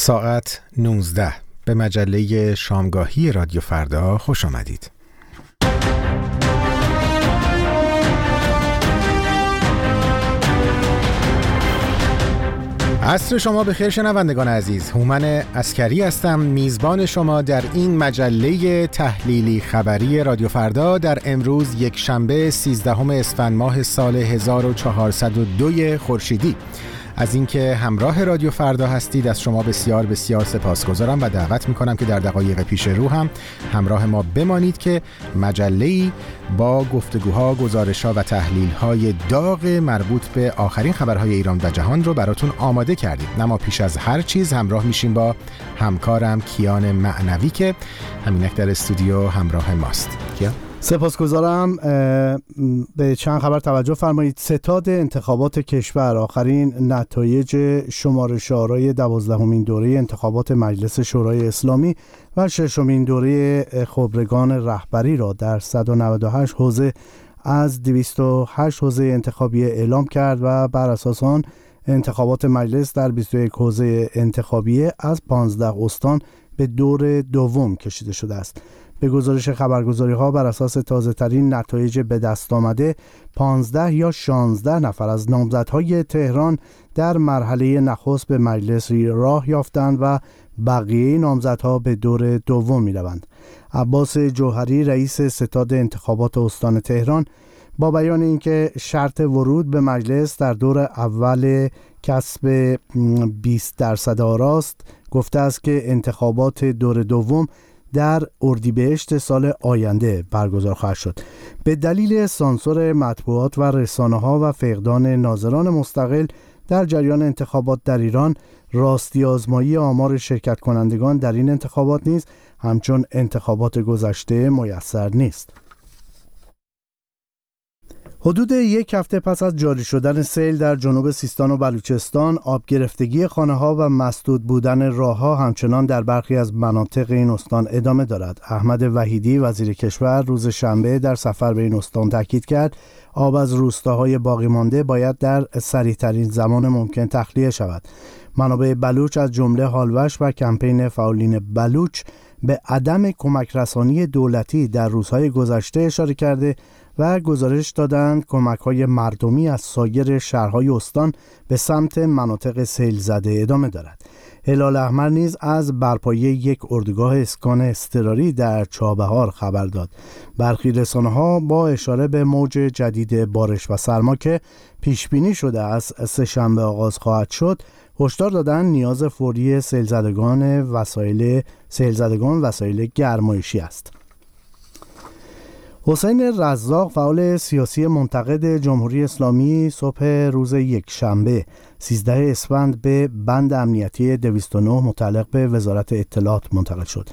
ساعت 19 به مجله شامگاهی رادیو فردا خوش آمدید. عصر شما به خیر شنوندگان عزیز. هومن اسکری هستم. میزبان شما در این مجله تحلیلی خبری رادیو فردا در امروز یک شنبه 13 اسفند ماه سال 1402 خورشیدی. از اینکه همراه رادیو فردا هستید از شما بسیار بسیار سپاسگزارم و دعوت می‌کنم که در دقایق پیش رو هم همراه ما بمانید که مجله با گفتگوها، گزارشها و تحلیل های داغ مربوط به آخرین خبرهای ایران و جهان رو براتون آماده کردیم. نما پیش از هر چیز همراه میشیم با همکارم کیان معنوی که همینک در استودیو همراه ماست. کیان؟ سپاسگزارم. به چند خبر توجه فرمایید. ستاد انتخابات کشور آخرین نتایج شمارش آرای دوازدهمین دوره انتخابات مجلس شورای اسلامی و ششمین دوره خبرگان رهبری را در 198 حوزه از 208 حوزه انتخابی اعلام کرد و بر اساس آن انتخابات مجلس در 21 حوزه انتخابی از 15 استان به دور دوم کشیده شده است. به گزارش خبرگزاری ها بر اساس تازه ترین نتایج به دست آمده 15 یا 16 نفر از نامزدهای تهران در مرحله نخست به مجلس راه یافتند و بقیه نامزدها به دور دوم می روند. عباس جوهری رئیس ستاد انتخابات استان تهران با بیان اینکه شرط ورود به مجلس در دور اول کسب 20 درصد آراست گفته است که انتخابات دور دوم در اردیبهشت سال آینده برگزار خواهد شد. به دلیل سانسور مطبوعات و رسانه ها و فقدان ناظران مستقل در جریان انتخابات در ایران راستی آزمایی آمار شرکت کنندگان در این انتخابات نیز همچون انتخابات گذشته میسر نیست. حدود یک هفته پس از جاری شدن سیل در جنوب سیستان و بلوچستان آب گرفتگی خانه ها و مسدود بودن راه ها همچنان در برخی از مناطق این استان ادامه دارد. احمد وحیدی وزیر کشور روز شنبه در سفر به این استان تاکید کرد آب از روستاهای باقی مانده باید در سریعترین زمان ممکن تخلیه شود. منابع بلوچ از جمله هالوش و کمپین فعالین بلوچ به عدم کمک رسانی دولتی در روزهای گذشته اشاره کرده و گزارش دادند کمک های مردمی از سایر شهرهای استان به سمت مناطق سیل زده ادامه دارد. هلال احمر نیز از برپایی یک اردوگاه اسکان استراری در چابهار خبر داد. برخی رسانه ها با اشاره به موج جدید بارش و سرما که پیش بینی شده از سهشنبه آغاز خواهد شد هشدار دادن نیاز فوری سیلزدگان وسایل سیلزدگان وسایل گرمایشی است. حسین رزاق فعال سیاسی منتقد جمهوری اسلامی صبح روز یک شنبه 13 اسفند به بند امنیتی 209 متعلق به وزارت اطلاعات منتقل شد.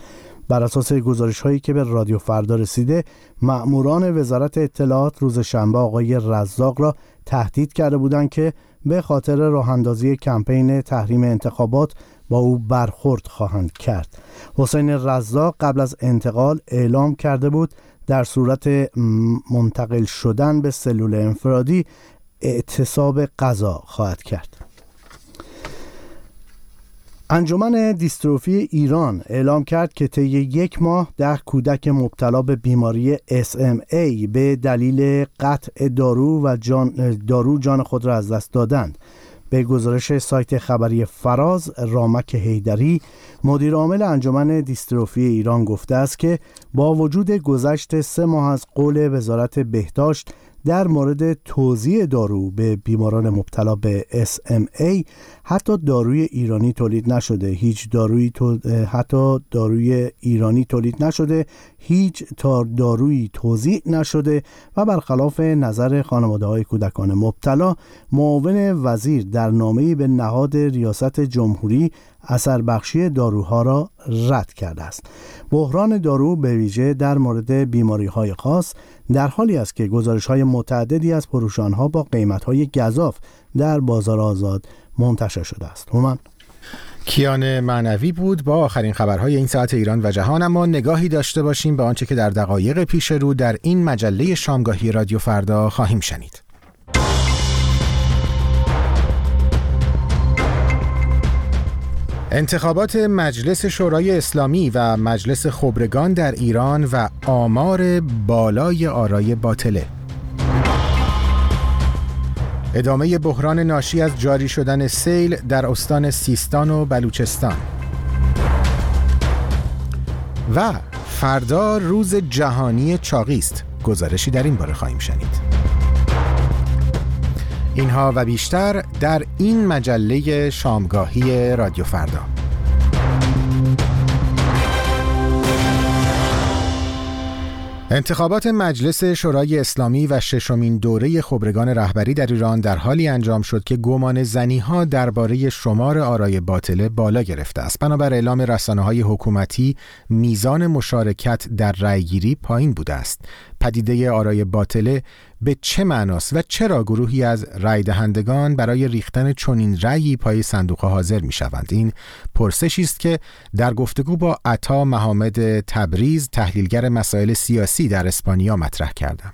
بر اساس گزارش هایی که به رادیو فردا رسیده مأموران وزارت اطلاعات روز شنبه آقای رزاق را تهدید کرده بودند که به خاطر راه اندازی کمپین تحریم انتخابات با او برخورد خواهند کرد. حسین رزاق قبل از انتقال اعلام کرده بود در صورت منتقل شدن به سلول انفرادی اعتصاب غذا خواهد کرد. انجمن دیستروفی ایران اعلام کرد که طی یک ماه ده کودک مبتلا به بیماری SMA به دلیل قطع دارو و جان دارو جان خود را از دست دادند. به گزارش سایت خبری فراز رامک هیدری مدیر عامل انجمن دیستروفی ایران گفته است که با وجود گذشت سه ماه از قول وزارت بهداشت در مورد توزیع دارو به بیماران مبتلا به SMA حتی داروی ایرانی تولید نشده. هیچ داروی حتی داروی ایرانی تولید نشده. هیچ دارویی توزیع نشده و برخلاف نظر خانواده های کودکان مبتلا معاون وزیر در نامه‌ای به نهاد ریاست جمهوری اثر بخشی داروها را رد کرده است. بحران دارو به ویژه در مورد بیماری های خاص در حالی است که گزارش های متعددی از فروشان ها با قیمت های گذاف در بازار آزاد منتشر شده است. هومن کیان معنوی بود با آخرین خبرهای این ساعت ایران و جهان اما نگاهی داشته باشیم به آنچه که در دقایق پیش رو در این مجله شامگاهی رادیو فردا خواهیم شنید. انتخابات مجلس شورای اسلامی و مجلس خبرگان در ایران و آمار بالای آرای باطله. ادامه بحران ناشی از جاری شدن سیل در استان سیستان و بلوچستان. و فردا روز جهانی چاقی است گزارشی در این باره خواهیم شنید. اینها و بیشتر در این مجله شامگاهی رادیو فردا انتخابات مجلس شورای اسلامی و ششمین دوره خبرگان رهبری در ایران در حالی انجام شد که گمان زنی ها درباره شمار آرای باطله بالا گرفته است. بنابر اعلام رسانه های حکومتی میزان مشارکت در رأیگیری پایین بوده است. پدیده آرای باطله به چه معناست و چرا گروهی از رای دهندگان برای ریختن چنین رأیی پای صندوق حاضر می شوند این پرسشی است که در گفتگو با عطا محمد تبریز تحلیلگر مسائل سیاسی در اسپانیا مطرح کردم.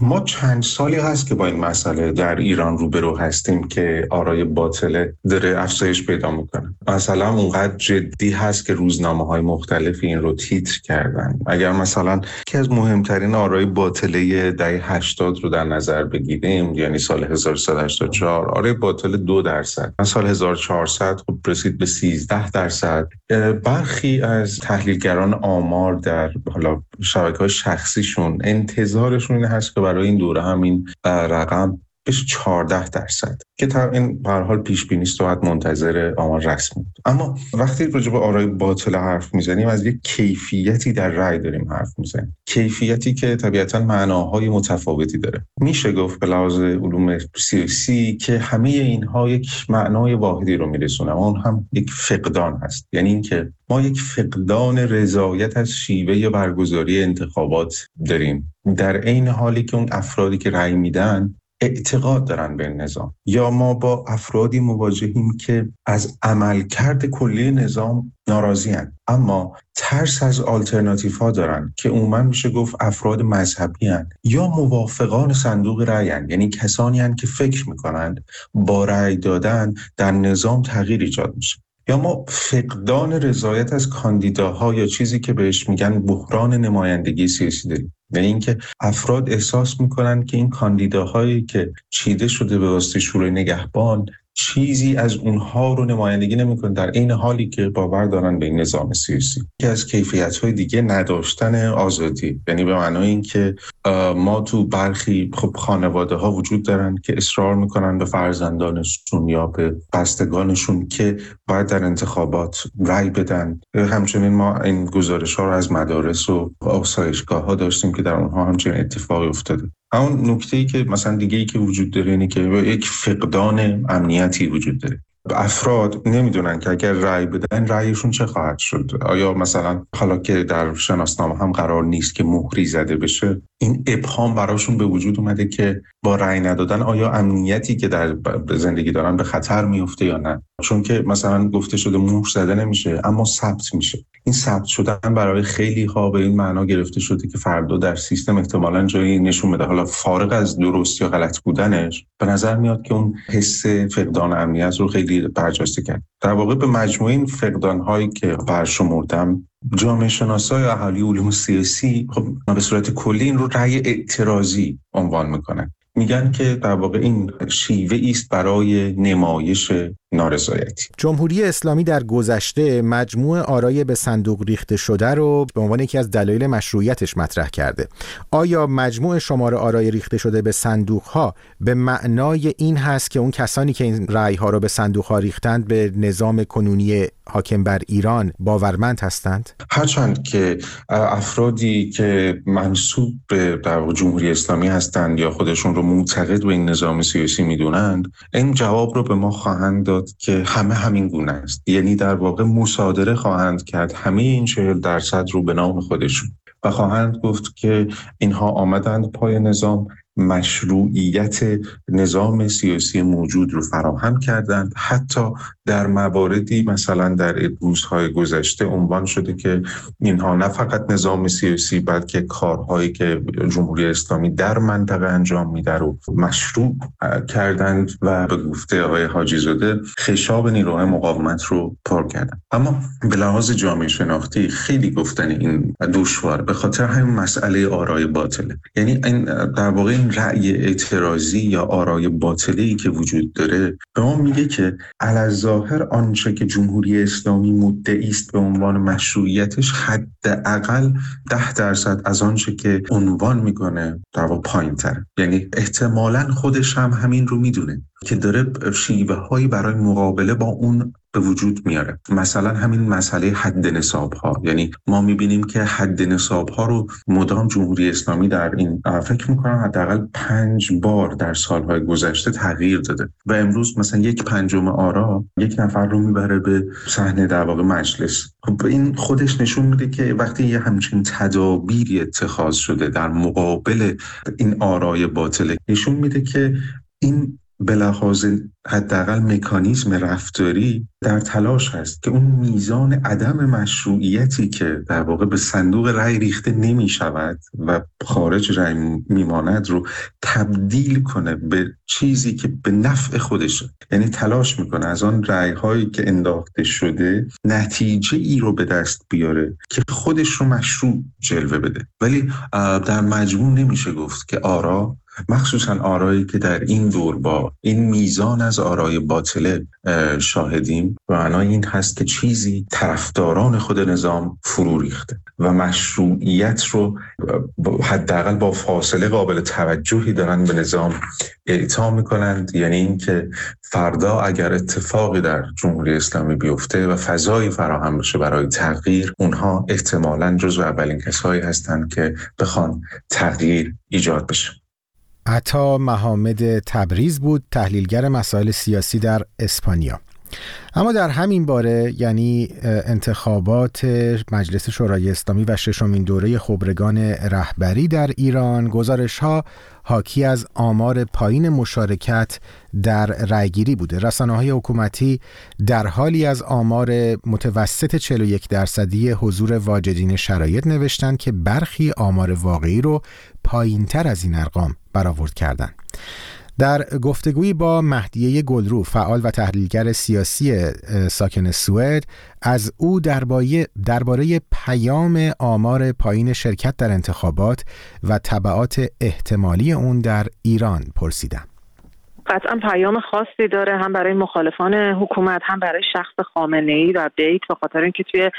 ما چند سالی هست که با این مسئله در ایران روبرو هستیم که آرای باطله داره افزایش پیدا می‌کنه. مثلا اونقدر جدی هست که روزنامه های مختلف این رو تیتر کردن. اگر مثلا که از مهمترین آرای باطله دهه 80 رو در نظر بگیریم یعنی سال 1184 آرای باطل دو درصد. سال 1400 خب رسید به 13 درصد. برخی از تحلیلگران آمار در حالا شبکه های شخصیشون. انتظارشون هست که برای این دوره هم این رقم بشه 14 درصد که تا این به حال پیش بینی است و منتظر آمار رسمی اما وقتی راجع به آرای باطل حرف می‌زنیم از یک کیفیتی در رأی داریم حرف می‌زنیم. کیفیتی که طبیعتا معناهای متفاوتی داره. میشه گفت به لحاظ علوم سیاسی که همه اینها یک معنای واحدی رو میرسونه. اون هم یک فقدان هست. یعنی اینکه ما یک فقدان رضایت از شیوه برگزاری انتخابات داریم. در عین حالی که اون افرادی که رأی میدن اعتقاد دارن به نظام یا ما با افرادی مواجهیم که از عملکرد کلی نظام ناراضی هن. اما ترس از آلترناتیف ها دارن که عموما میشه گفت افراد مذهبی هن. یا موافقان صندوق رأی یعنی کسانی هن که فکر می‌کنند با رأی دادن در نظام تغییر ایجاد میشه یا ما فقدان رضایت از کاندیداها یا چیزی که بهش میگن بحران نمایندگی سیاسی داریم یعنی اینکه افراد احساس می‌کنن که این کاندیداهایی که چیده شده به واسطه شورای نگهبان چیزی از اونها رو نمایندگی نمی‌کنه. در این حالی که باور دارن به این نظام سیاسی. که از کیفیت های دیگه نداشتن آزادی. یعنی به معنای اینکه ما تو برخی خب خانواده ها وجود دارن که اصرار می‌کنن به فرزندانشون یا به بستگانشون که باید در انتخابات رأی بدن. همچنین ما این گزارش ها رو از مدارس و آسایشگاه ها داشتیم که در اونها همچنین اتفاقی افتاده. همون نکته ای که مثلا دیگه ای که وجود داره اینه که یک فقدان امنیتی وجود داره. افراد نمی‌دونن که اگر رأی بدن رأیشون چه خواهد شد. آیا مثلا حالا که در شناسنامه هم قرار نیست که مهری زده بشه این ابهام براشون به وجود اومده که با رأی ندادن آیا امنیتی که در زندگی دارن به خطر میفته یا نه؟ چون که مثلا گفته شده مهر زده نمیشه اما ثبت میشه. این ثبت شدن برای خیلی ها به این معنا گرفته شده که فردا در سیستم احتمالا جایی نشون بده. حالا فارغ از درست یا غلط بودنش به نظر میاد که اون حس فقدان امنیت رو خیلی برجسته کرد. در واقع به مجموعه این فقدان هایی که برشمردم جامعه شناسای اهالی علوم سیاسی خب به صورت کلی این رو رأی اعتراضی عنوان می‌کنن. میگن که در واقع این شیوه است برای نمایش نارضایتی. جمهوری اسلامی در گذشته مجموع آرای به صندوق ریخته شده رو به عنوان یکی از دلایل مشروعیتش مطرح کرده. آیا مجموع شمار آرای ریخته شده به صندوق ها به معنای این هست که اون کسانی که این رأی ها رو به صندوق ها ریختند به نظام کنونی حاکم بر ایران باورمند هستند؟ هرچند که افرادی که منصوب به جمهوری اسلامی هستند یا خودشون رو معتقد به این نظام سیاسی می‌دونند این جواب رو به ما خواهند داد که همه همین گونه است. یعنی در واقع مصادره خواهند کرد همه این چهل درصد رو به نام خودشون. و خواهند گفت که اینها آمدند پای نظام مشروعیت نظام سیاسی موجود رو فراهم کردند. حتی در مواردی مثلا در روزهای گذشته عنوان شده که اینها نه فقط نظام سیاسی بلکه کارهایی که جمهوری اسلامی در منطقه انجام میده رو مشروع کردند و به گفته آقای حاجی زاده خشاب نیروهای مقاومت رو پر کردند. اما به لحاظ جامعه شناختی خیلی گفتن این دشوار به خاطر همین مسئله آرای باطله. یعنی این در واقع این رأی اعتراضی یا آرای باطلی که وجود داره به ما میگه که ظاهر آنچه که جمهوری اسلامی مدعی است به عنوان مشروعیتش حداقل ده درصد از آنچه که عنوان می‌کنه در واقع پایین تر یعنی احتمالا خودش هم همین رو می‌دونه. که داره شیوه هایی برای مقابله با اون به وجود میاره. مثلا همین مسئله حد نصاب ها یعنی ما می‌بینیم که حد نصاب ها رو مدام جمهوری اسلامی در این فکر می‌کنم حداقل پنج بار در سالهای گذشته تغییر داده. و امروز مثلا یک پنجم آرا یک نفر رو می‌بره به صحنه در واقع مجلس. خب این خودش نشون میده که وقتی یه همچین تدابیری اتخاذ شده در مقابل این آرای باطله نشون میده که این به لحاظ حداقل مکانیزم رفتاری در تلاش هست که اون میزان عدم مشروعیتی که در واقع به صندوق رأی ریخته نمی شود و خارج رأی میماند رو تبدیل کنه به چیزی که به نفع خودشه. یعنی تلاش می‌کنه از آن رأی هایی که انداخته شده نتیجه ای رو به دست بیاره که خودش رو مشروع جلوه بده. ولی در مجموع نمیشه گفت که آرا مخصوصا آرایی که در این دور با این میزان از آرای باطله شاهدیم. و معنای این هست که چیزی طرفداران خود نظام فرو ریخته و مشروعیت رو حداقل با فاصله قابل توجهی دارن به نظام اعطا می‌کنند یعنی اینکه فردا اگر اتفاقی در جمهوری اسلامی بیفته و فضایی فراهم بشه برای تغییر اونها احتمالا جزو اولین کسایی هستند که بخوان تغییر ایجاد بشه. عطا محمد تبریز بود تحلیلگر مسائل سیاسی در اسپانیا. اما در همین باره یعنی انتخابات مجلس شورای اسلامی و ششمین دوره خبرگان رهبری در ایران گزارش ها حاکی از آمار پایین مشارکت در رأیگیری بوده رسانه های حکومتی در حالی از آمار متوسط 41 درصدی حضور واجدین شرایط نوشتند که برخی آمار واقعی رو پایین تر از این ارقام برآورد کردند. در گفتگویی با مهدیه گلرو فعال و تحلیلگر سیاسی ساکن سوئد از او درباره پیام آمار پایین شرکت در انتخابات و طبعات احتمالی اون در ایران پرسیدم. قطعا پیام خاصی داره هم برای مخالفان حکومت هم برای شخص خامنه ای و بیت به خاطر اینکه توی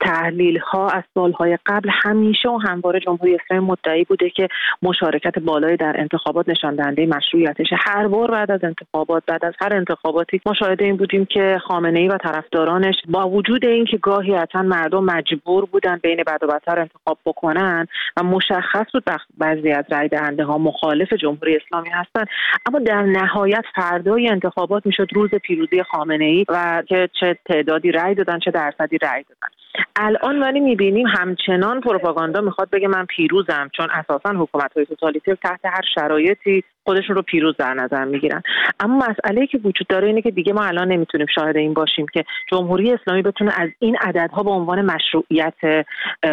تحلیل ها از سالهای قبل همیشه و همواره جمهوری اسلامی مدعی بوده که مشارکت بالایی در انتخابات نشان دهنده مشروعیتش هر بار بعد از انتخابات بعد از هر انتخاباتی مشاهده این بودیم که خامنه ای و طرفدارانش با وجود اینکه گاهی حتما مردم مجبور بودن بین بد و بدتر انتخاب بکنن و مشخص بود بعضی از رای دهنده ها مخالف جمهوری اسلامی هستن اما در نهایت فردای انتخابات می‌شد روز پیروزی خامنه ای و که چه تعدادی رأی دادن چه درصدی رأی دادن. الان ولی می‌بینیم همچنان پروپاگاندا می‌خواد بگه من پیروزم چون اساسا حکومت های توتالیتر تحت هر شرایطی خودشون رو پیروز در نظر می‌گیرن. اما مسئله که وجود داره اینه که دیگه ما الان نمی‌تونیم شاهد این باشیم که جمهوری اسلامی بتونه از این عددها به عنوان مشروعیت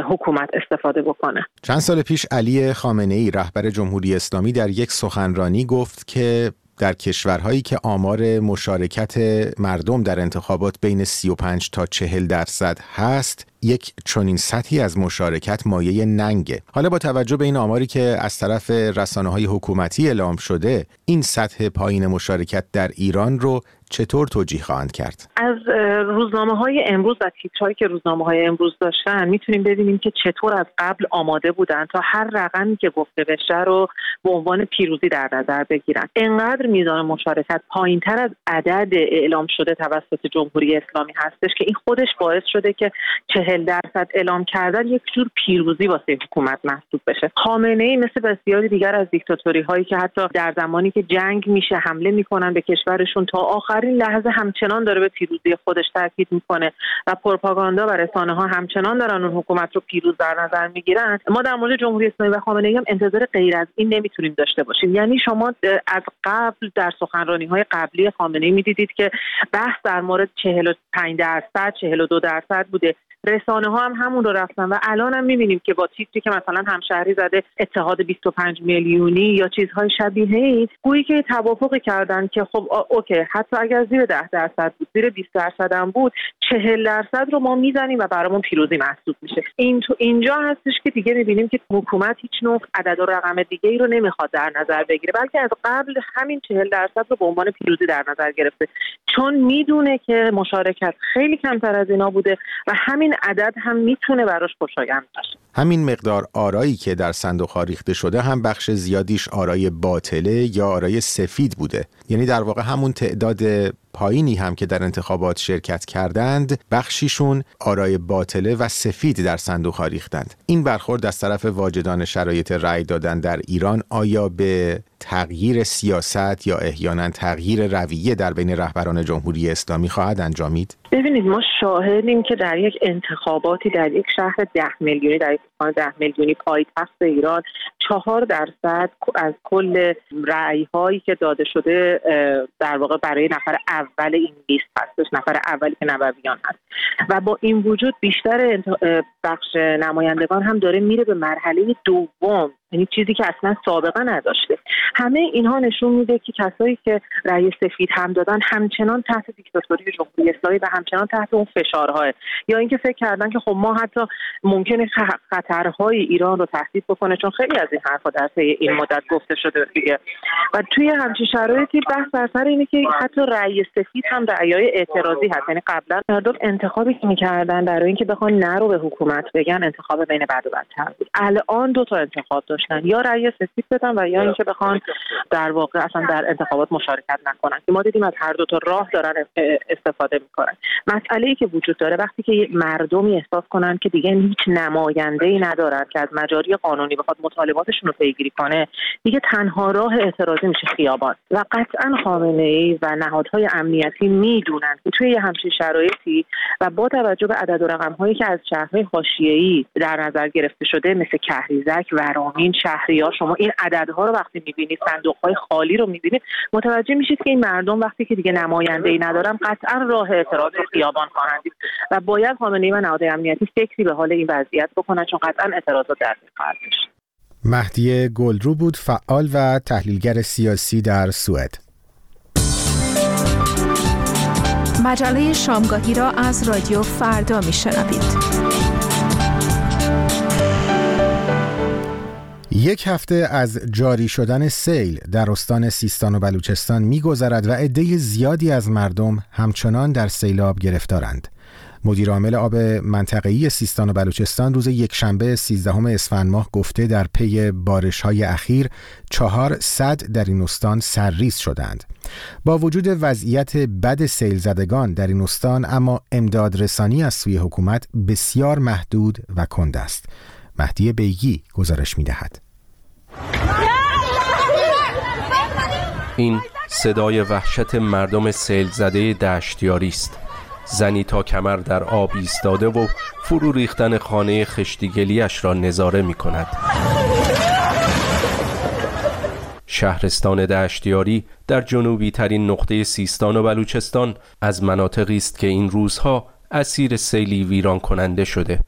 حکومت استفاده بکنه. چند سال پیش علی خامنه ای رهبر جمهوری اسلامی در یک سخنرانی گفت که در کشورهایی که آمار مشارکت مردم در انتخابات بین 35 تا 40 درصد هست یک چنین سطحی از مشارکت مایه ننگه حالا با توجه به این آماری که از طرف رسانه های حکومتی اعلام شده این سطح پایین مشارکت در ایران رو چطور توجیه خواهند کرد؟ از روزنامه های امروز و تیترهایی که روزنامه های امروز داشتن می‌تونیم ببینیم که چطور از قبل آماده بودن تا هر رقمی که گفته بشه رو به عنوان پیروزی در نظر بگیرن. انقدر میزان مشارکت پایین تر از عدد اعلام شده توسط جمهوری اسلامی هستش که این خودش باعث شده که چهل درصد اعلام کردن یک جور پیروزی واسه حکومت محسوب بشه. خامنه ای مثل بسیاری دیگر از دیکتاتوری هایی که حتی در زمانی که جنگ میشه حمله می‌کنن به کشورشون تا آخر آخرین لحظه همچنان داره به پیروزی خودش تاکید می‌کنه و پروپاگاندا و رسانه ها همچنان دارن اون حکومت رو پیروز در نظر می‌گیرن. ما در مورد جمهوری اسلامی و خامنه ای هم انتظار غیر از این نمی‌تونیم داشته باشیم. یعنی شما از قبل در سخنرانی های قبلی خامنه ای می‌دیدید که بحث در مورد 45 درصد 42 درصد بوده. رسانه ها هم همون رو رفتن و الان هم می‌بینیم که با تیتری که مثلا همشهری زده اتحاد 25 میلیونی یا چیزهای شبیه این گویی که توافقی کردن که خب اوکی حتی اگر زیر 10 درصد بود زیر 20 درصد هم بود 40 درصد رو ما می‌زنیم و برامون پیروزی محسوب میشه. این تو اینجا هستش که دیگه می‌بینیم که حکومت هیچ نوع عدد و رقم دیگه ای رو نمی‌خواد در نظر بگیره بلکه از قبل همین 40 درصد رو به عنوان پیروزی در نظر گرفته. چون می‌دونه که مشارکت خیلی کمتر از اینا بوده و همین عدد هم می‌تونه براش خوشایند باشه. همین مقدار آرایی که در صندوق ریخته شده هم بخش زیادیش آرای باطله یا آرای سفید بوده. یعنی در واقع همون تعداد پایینی هم که در انتخابات شرکت کردند بخشیشون آرای باطله و سفید در صندوق ریختند. این برخورد از طرف واجدان شرایط رأی دادن در ایران آیا به تغییر سیاست یا احیانا تغییر رویه در بین رهبران جمهوری اسلامی خواهد انجامید؟ ببینید ما شاهدیم که در یک انتخاباتی در یک شهر ده میلیونی در یک ده میلیونی پایتخت ایران چهار درصد از کل رأی هایی که داده شده در واقع برای نفر اول این لیست هستش نفر اولی که نبویان هست. و با این وجود بیشتر بخش نمایندگان هم داره میره به مرحله دوم. یعنی چیزی که اصلا سابقه نداشته. همه اینها نشون میده که کسایی که رأی سفید هم دادن همچنان تحت دیکتاتوری جمهوری اسلامی و همچنان تحت اون فشارها یا اینکه فکر کردن که خب ما حتی ممکنه خطرهای ایران رو تهدید بکنه چون خیلی از این حرفا در طی این مدت گفته شده دیگه. و توی همچین شرایطی بحث بر سر اینه که حتی رأی سفید هم رأیای اعتراضی هست. یعنی قبلا مردم انتخابی که می‌کردن برای اینکه بخوان نرو به حکومت بگن انتخاب بین بد و بدتر بود. الان دو تا انتخاب داشتن یا رأی سفید بدن و یا اینکه بخوان در واقع اصلا در انتخابات مشارکت نکنن. ما دیدیم از هر دو تا راه دارن استفاده می‌کنن. مسئله ای که وجود داره وقتی که مردمی احساس کنن که دیگه هیچ نماینده ای ندارن که از مجاری قانونی بخواد مطالباتشون رو پیگیری کنه دیگه تنها راه اعتراضی میشه خیابان. و قطعا خامنه ای و نهادهای امنیتی می‌دونن که توی همچین شرایطی و با توجه به عدد و رقم هایی که از شهرهای حاشیه‌ای در نظر گرفته شده مثل کهریزک ورامین شهریار شما این عددها رو وقتی می‌بینید صندوق های خالی رو می‌بینید متوجه میشید که این مردم وقتی که دیگه نماینده ای ندارن قطعا راه اعتراض رو خیابان خواهند و باید خامنه ای و نهادهای امنیتی فکری به حال این وضعیت بکنن چون قطعا اعتراضات در خواهد مهدی گلرو بود فعال و تحلیلگر سیاسی در سوئد. مجله شامگاهی را از رادیو فردا میشنوید. یک هفته از جاری شدن سیل در استان سیستان و بلوچستان میگذرد و عده زیادی از مردم همچنان در سیلاب گرفتارند. مدیر عامل آب منطقه‌ای سیستان و بلوچستان روز یکشنبه 13 اسفند ماه گفته در پی بارش های اخیر چهار صد در این استان سرریز شدند. با وجود وضعیت بد سیل زدگان در این استان اما امداد رسانی از سوی حکومت بسیار محدود و کند است. مهدی بیگی گزارش می دهد. این صدای وحشت مردم سیل زده دشتیاری است. زنی تا کمر در آب ایستاده و فرو ریختن خانه خشتیگلیش را نظاره می کند شهرستان دشتیاری در جنوبی ترین نقطه سیستان و بلوچستان از مناطقی است که این روزها اسیر سیلی ویران کننده شده.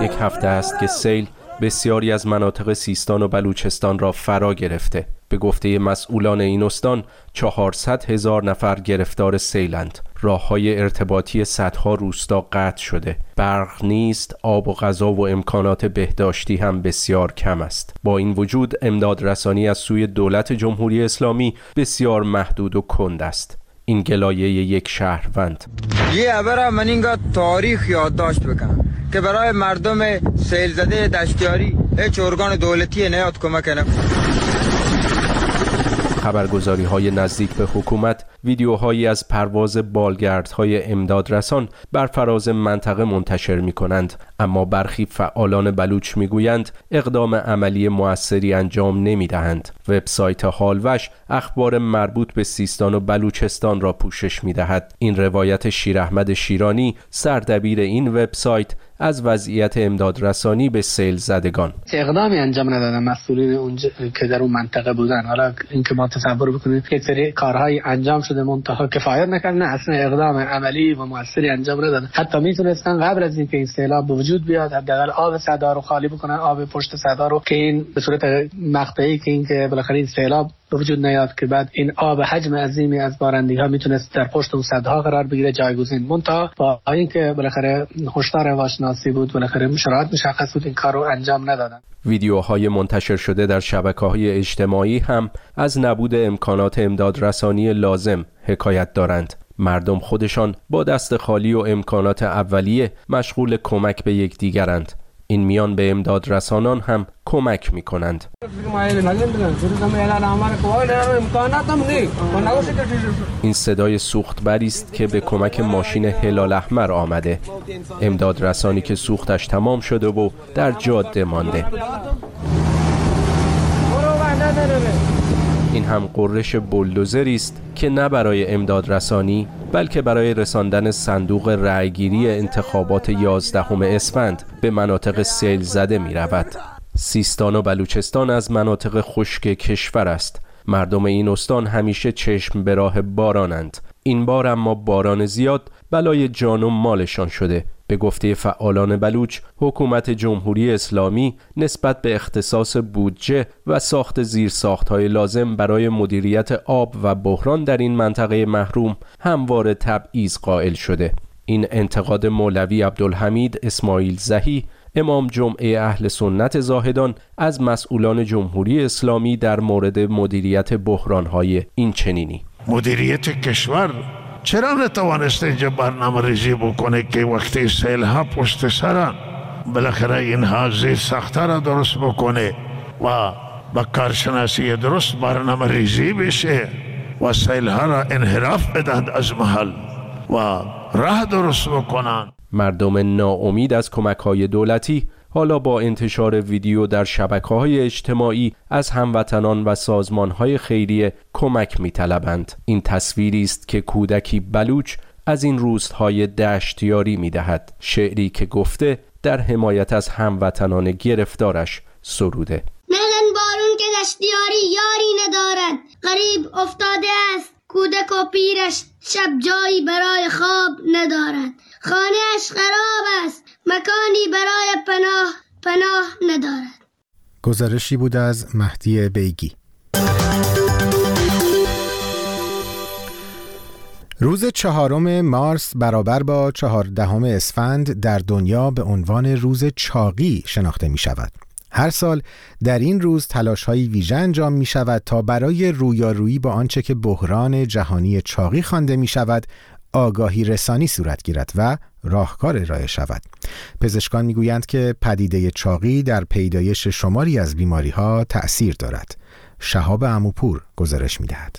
یک هفته است که سیل بسیاری از مناطق سیستان و بلوچستان را فرا گرفته. به گفته مسئولان این استان 400 هزار نفر گرفتار سیلند. راه های ارتباطی صدها روستا قطع شده. برق نیست آب و غذا و امکانات بهداشتی هم بسیار کم است. با این وجود امداد رسانی از سوی دولت جمهوری اسلامی بسیار محدود و کند است. این گلایه یک شهروند. یه ابرا من اینگاه تاریخ یادداشت بکنم که برای مردم سیل زده دشتیاری هیچ ارگان دولتی نیاد کمک نکنه خبرگزاری های نزدیک به حکومت ویدیوهایی از پرواز بالگردهای امدادرسان بر فراز منطقه منتشر می کنند اما برخی فعالان بلوچ می گویند اقدام عملی موثری انجام نمی دهند وبسایت هالوش اخبار مربوط به سیستان و بلوچستان را پوشش می دهد این روایت شیر احمد شیرانی سردبیر این وبسایت از وضعیت امدادرسانی به سیل زدگان. اقدامی انجام ندادن مسئولین اونجا که در اون منطقه بودن. حالا اینکه ما تصور بکنیم یک سری کارهای انجام شده منتها کفایت نکرد نه اصلا اقدام عملی و موثری انجام ندادن. حتی می‌تونستن قبل از اینکه این سیلاب به وجود بیاد حداقل آب صدا رو خالی بکنن آب پشت صدا رو که این به صورت مقطعی که اینکه بالاخره این سیلاب به وجود نیاد که بعد این آب حجم عظیمی از بارندگی ها می‌تونست در پشت اون صدها قرار بگیره جایگزین. مونتا با اینکه بالاخره هشدار هواشناسی بود. بالاخره شرایط مشخص بود این کار رو انجام ندادن. ویدیوهای منتشر شده در شبکه های اجتماعی هم از نبود امکانات امدادرسانی لازم حکایت دارند. مردم خودشان با دست خالی و امکانات اولیه مشغول کمک به یکدیگرند. این میان به امداد رسانان هم کمک می کنند. این صدای سوختبری است که به کمک ماشین هلال احمر آمده امداد رسانی که سوختش تمام شده و در جاده مانده این هم قررش بلدوزری است که نه برای امداد رسانی بلکه برای رساندن صندوق رأیگیری انتخابات 11 اسفند به مناطق سیل زده می رود. سیستان و بلوچستان از مناطق خشک کشور است. مردم این استان همیشه چشم به راه بارانند. این بار اما باران زیاد بلای جان و مالشان شده به گفته فعالان بلوچ حکومت جمهوری اسلامی نسبت به اختصاص بودجه و ساخت های لازم برای مدیریت آب و بحران در این منطقه محروم همواره تبعیض قائل شده. این انتقاد مولوی عبدالحمید اسماعیل زهی امام جمعه اهل سنت زاهدان از مسئولان جمهوری اسلامی در مورد مدیریت بحرانهای این چنینی مدیریت کشور چرا نتوانست اینجا برنامه ریزی بکنه که وقتی سیل ها پشت سرن؟ بالاخره اینها زیر سخته را درست بکنه و با کارشناسی درست برنامه ریزی بشه و سیل ها را انحراف بدهد از محل و راه درست بکنن. مردم ناامید از کمک های دولتی حالا با انتشار ویدیو در شبکه های اجتماعی از هموطنان و سازمان های خیریه کمک می طلبند. این تصویری است که کودکی بلوچ از این روزهای دشتیاری می دهد. شعری که گفته در حمایت از هموطنان گرفتارش سروده. ملن بارون که دشتیاری یاری ندارد. غریب افتاده است. کودک و پیرش شب جایی برای خواب ندارد. خانهاش خراب است. مکانی برای پناه پناه ندارد گزارشی بود از مهدی بیگی روز چهارم مارس برابر با چهاردهم اسفند در دنیا به عنوان روز چاقی شناخته می شود. هر سال در این روز تلاش های ویژه انجام می شود تا برای رویارویی با آنچه که بحران جهانی چاقی خوانده می شود آگاهی رسانی صورت گیرد و راهکار ارائه شود. پزشکان می‌گویند که پدیده چاقی در پیدایش شماری از بیماری ها تأثیر دارد. شهاب اموپور گزارش می‌دهد.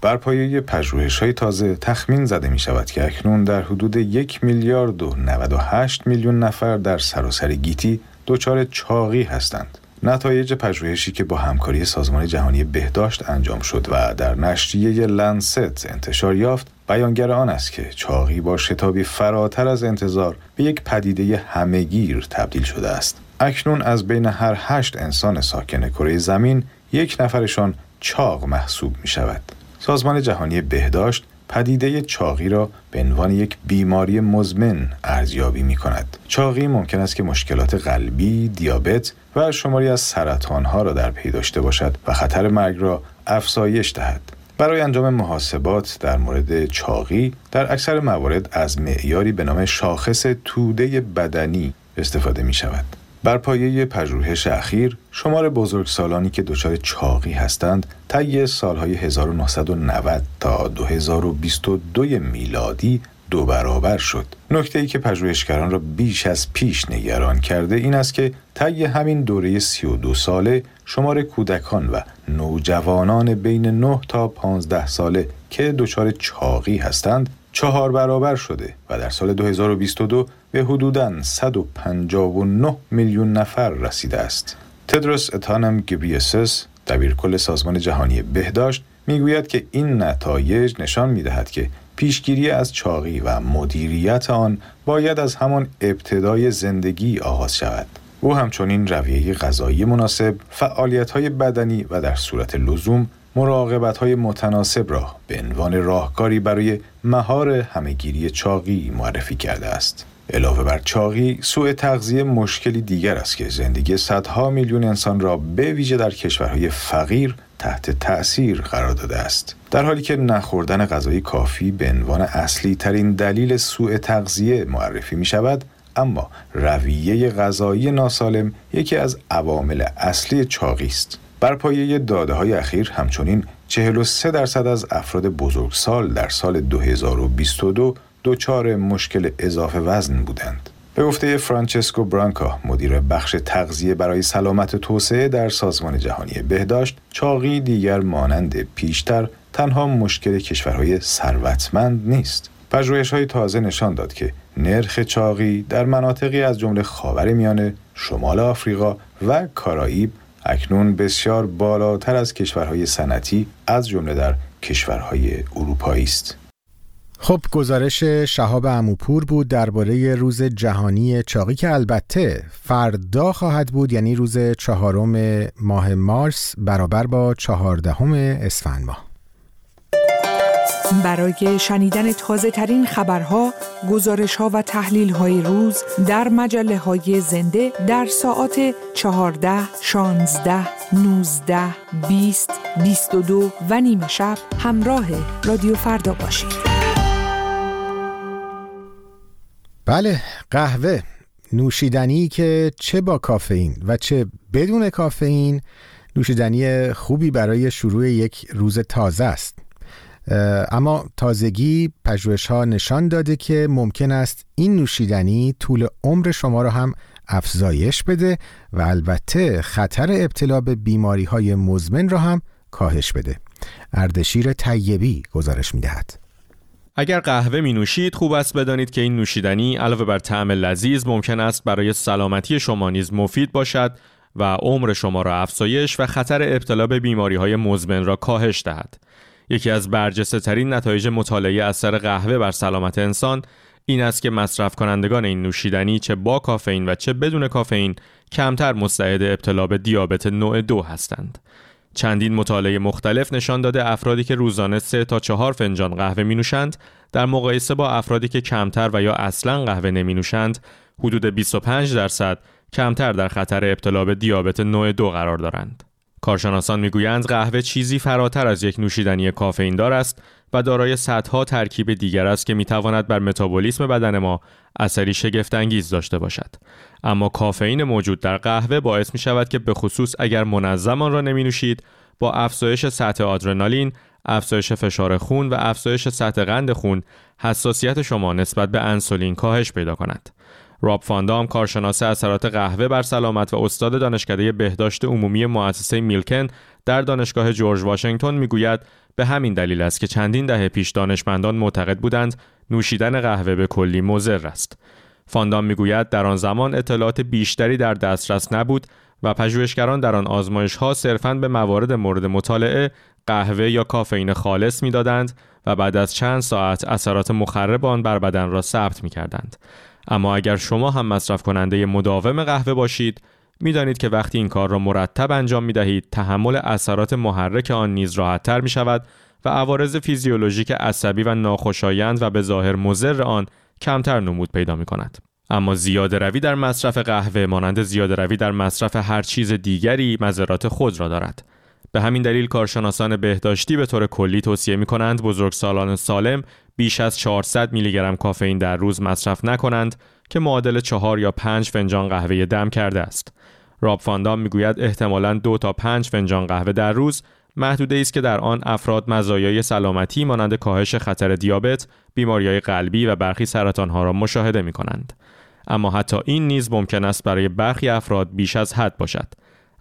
بر پایه پژوهش های تازه تخمین زده می شود که اکنون در حدود یک میلیارد و 98 میلیون نفر در سراسر گیتی دچار چاقی هستند. نتایج پژوهشی که با همکاری سازمان جهانی بهداشت انجام شد و در نشریه لنست انتشار یافت بیانگر آن است که چاقی با شتابی فراتر از انتظار به یک پدیده همهگیر تبدیل شده است. اکنون از بین هر هشت انسان ساکن کره زمین یک نفرشان چاق محسوب می شود سازمان جهانی بهداشت پدیده چاقی را به عنوان یک بیماری مزمن ارزیابی می کند. چاقی ممکن است که مشکلات قلبی، دیابت و شماری از سرطانها را در پی داشته باشد و خطر مرگ را افزایش دهد. برای انجام محاسبات در مورد چاقی در اکثر موارد از معیاری به نام شاخص توده بدنی استفاده می شود. بر پایه پژوهش اخیر شمار بزرگسالانی که دچار چاقی هستند طی سالهای 1990 تا 2022 میلادی دو برابر شد. نکته ای که پژوهشگران را بیش از پیش نگران کرده این است که طی همین دوره 32 ساله شمار کودکان و نوجوانان بین 9 تا 15 ساله که دچار چاقی هستند چهار برابر شده و در سال 2022 به حدوداً 159 میلیون نفر رسیده است. تدروس اتانم گبریسس دبیرکل سازمان جهانی بهداشت می‌گوید که این نتایج نشان می‌دهد که پیشگیری از چاقی و مدیریت آن باید از همان ابتدای زندگی آغاز شود. او همچنین رویه غذایی مناسب، های بدنی و در صورت لزوم های متناسب را به عنوان راهکاری برای مهار همهگیری چاقی معرفی کرده است. علاوه بر چاقی، سوء تغذیه مشکلی دیگر است که زندگی صدها میلیون انسان را به ویژه در کشورهای فقیر تحت تأثیر قرار داده است. در حالی که نخوردن غذای کافی به عنوان اصلی ترین دلیل سوء تغذیه معرفی می شود، اما رویه غذایی ناسالم یکی از عوامل اصلی چاقی است. بر پایه داده های اخیر همچنین 43 درصد از افراد بزرگسال در سال 2022 دچار مشکل اضافه وزن بودند. به گفته فرانچسکو برانکا مدیر بخش تغذیه برای سلامت توسعه در سازمان جهانی بهداشت چاقی دیگر مانند پیشتر تنها مشکل کشورهای ثروتمند نیست پژوهش های تازه نشان داد که نرخ چاقی در مناطقی از جمله خاور میانه، شمال آفریقا و کارائیب اکنون بسیار بالاتر از کشورهای صنعتی از جمله در کشورهای اروپایی است. خب گزارش شهاب اموپور بود درباره روز جهانی چاقی که البته فردا خواهد بود یعنی روز چهارم ماه مارس برابر با چهاردهم اسفند ماه برای شنیدن تازه ترین خبرها، گزارش ها و تحلیل های روز در مجله های زنده در ساعت 14, 16, 19, 20, 22 و نیمه شب همراه رادیو فردا باشید. بله قهوه نوشیدنی که چه با کافئین و چه بدون کافئین نوشیدنی خوبی برای شروع یک روز تازه است اما تازگی پژوهش ها نشان داده که ممکن است این نوشیدنی طول عمر شما را هم افزایش بده و البته خطر ابتلا به بیماری های مزمن را هم کاهش بده اردشیر طیبی گزارش می دهد. اگر قهوه می نوشید خوب است بدانید که این نوشیدنی علاوه بر طعم لذیذ ممکن است برای سلامتی شما نیز مفید باشد و عمر شما را افزایش و خطر ابتلا به بیماری های مزمن را کاهش دهد. یکی از برجسته ترین نتایج مطالعه اثر قهوه بر سلامت انسان این است که مصرف کنندگان این نوشیدنی چه با کافئین و چه بدون کافئین کمتر مستعد ابتلا به دیابت نوع دو هستند. چندین مطالعه مختلف نشان داده افرادی که روزانه 3 تا 4 فنجان قهوه می نوشند در مقایسه با افرادی که کمتر و یا اصلا قهوه نمی نوشند حدود 25 درصد کمتر در خطر ابتلا به دیابت نوع دو قرار دارند. کارشناسان می‌گویند قهوه چیزی فراتر از یک نوشیدنی کافئین دار است و دارای صدها ترکیب دیگر است که می‌تواند بر متابولیسم بدن ما اثری شگفتانگیز داشته باشد اما کافئین موجود در قهوه باعث می شود که به خصوص اگر منظم آن را نمی نوشید با افزایش سطح آدرنالین، افزایش فشار خون و افزایش سطح قند خون حساسیت شما نسبت به انسولین کاهش پیدا کند. راب فاندام کارشناس اثرات قهوه بر سلامت و استاد دانشکده بهداشت عمومی مؤسسه میلکن در دانشگاه جورج واشنگتن می‌گوید به همین دلیل است که چندین دهه پیش دانشمندان معتقد بودند نوشیدن قهوه به کلی مضر است. فاندام می‌گوید در آن زمان اطلاعات بیشتری در دسترس نبود و پژوهشگران در آن آزمایش ها صرفاً به موارد مورد مطالعه قهوه یا کافئین خالص می‌دادند و بعد از چند ساعت اثرات مخرب آن بر بدن را ثبت می کردند. اما اگر شما هم مصرف کننده مداوم قهوه باشید می‌دانید که وقتی این کار را مرتب انجام می دهید تحمل اثرات محرک آن نیز راحتتر می شود و عوارض فیزیولوژیک عصبی و ناخوشایند و به ظاهر مضر آن کمتر نمود پیدا می کند. اما زیاده روی در مصرف قهوه مانند زیاده روی در مصرف هر چیز دیگری مذرات خود را دارد. به همین دلیل کارشناسان بهداشتی به طور کلی توصیه می کنند بزرگسالان سالم بیش از 400 میلی گرم کافئین در روز مصرف نکنند که معادل 4 یا 5 فنجان قهوه دم کرده است. راب فاندام می‌گوید احتمالاً دو تا 5 فنجان قهوه در روز محدوده است که در آن افراد مزایای سلامتی مانند کاهش خطر دیابت، بیماریهای قلبی و برخی سرطانها را مشاهده می کنند. اما حتی این نیز ممکن است برای برخی افراد بیش از حد باشد.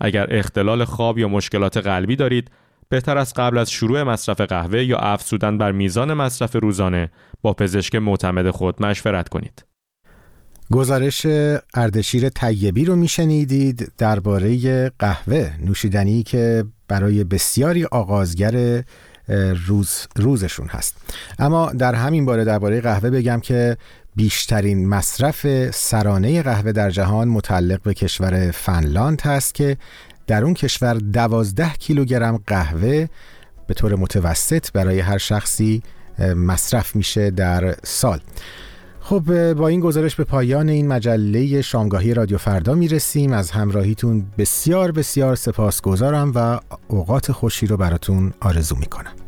اگر اختلال خواب یا مشکلات قلبی دارید بهتر است قبل از شروع مصرف قهوه یا افزودن بر میزان مصرف روزانه با پزشک معتمد خود مشورت کنید. گزارش اردشیر طیبی رو میشنیدید درباره قهوه نوشیدنی که برای بسیاری آغازگر روز روزشون هست اما در همین باره درباره قهوه بگم که بیشترین مصرف سرانه قهوه در جهان متعلق به کشور فنلاند هست که در اون کشور دوازده کیلوگرم قهوه به طور متوسط برای هر شخصی مصرف میشه در سال. خب با این گزارش به پایان این مجله شامگاهی رادیو فردا می‌رسیم. از همراهیتون بسیار بسیار سپاسگزارم و اوقات خوشی رو براتون آرزو می‌کنم.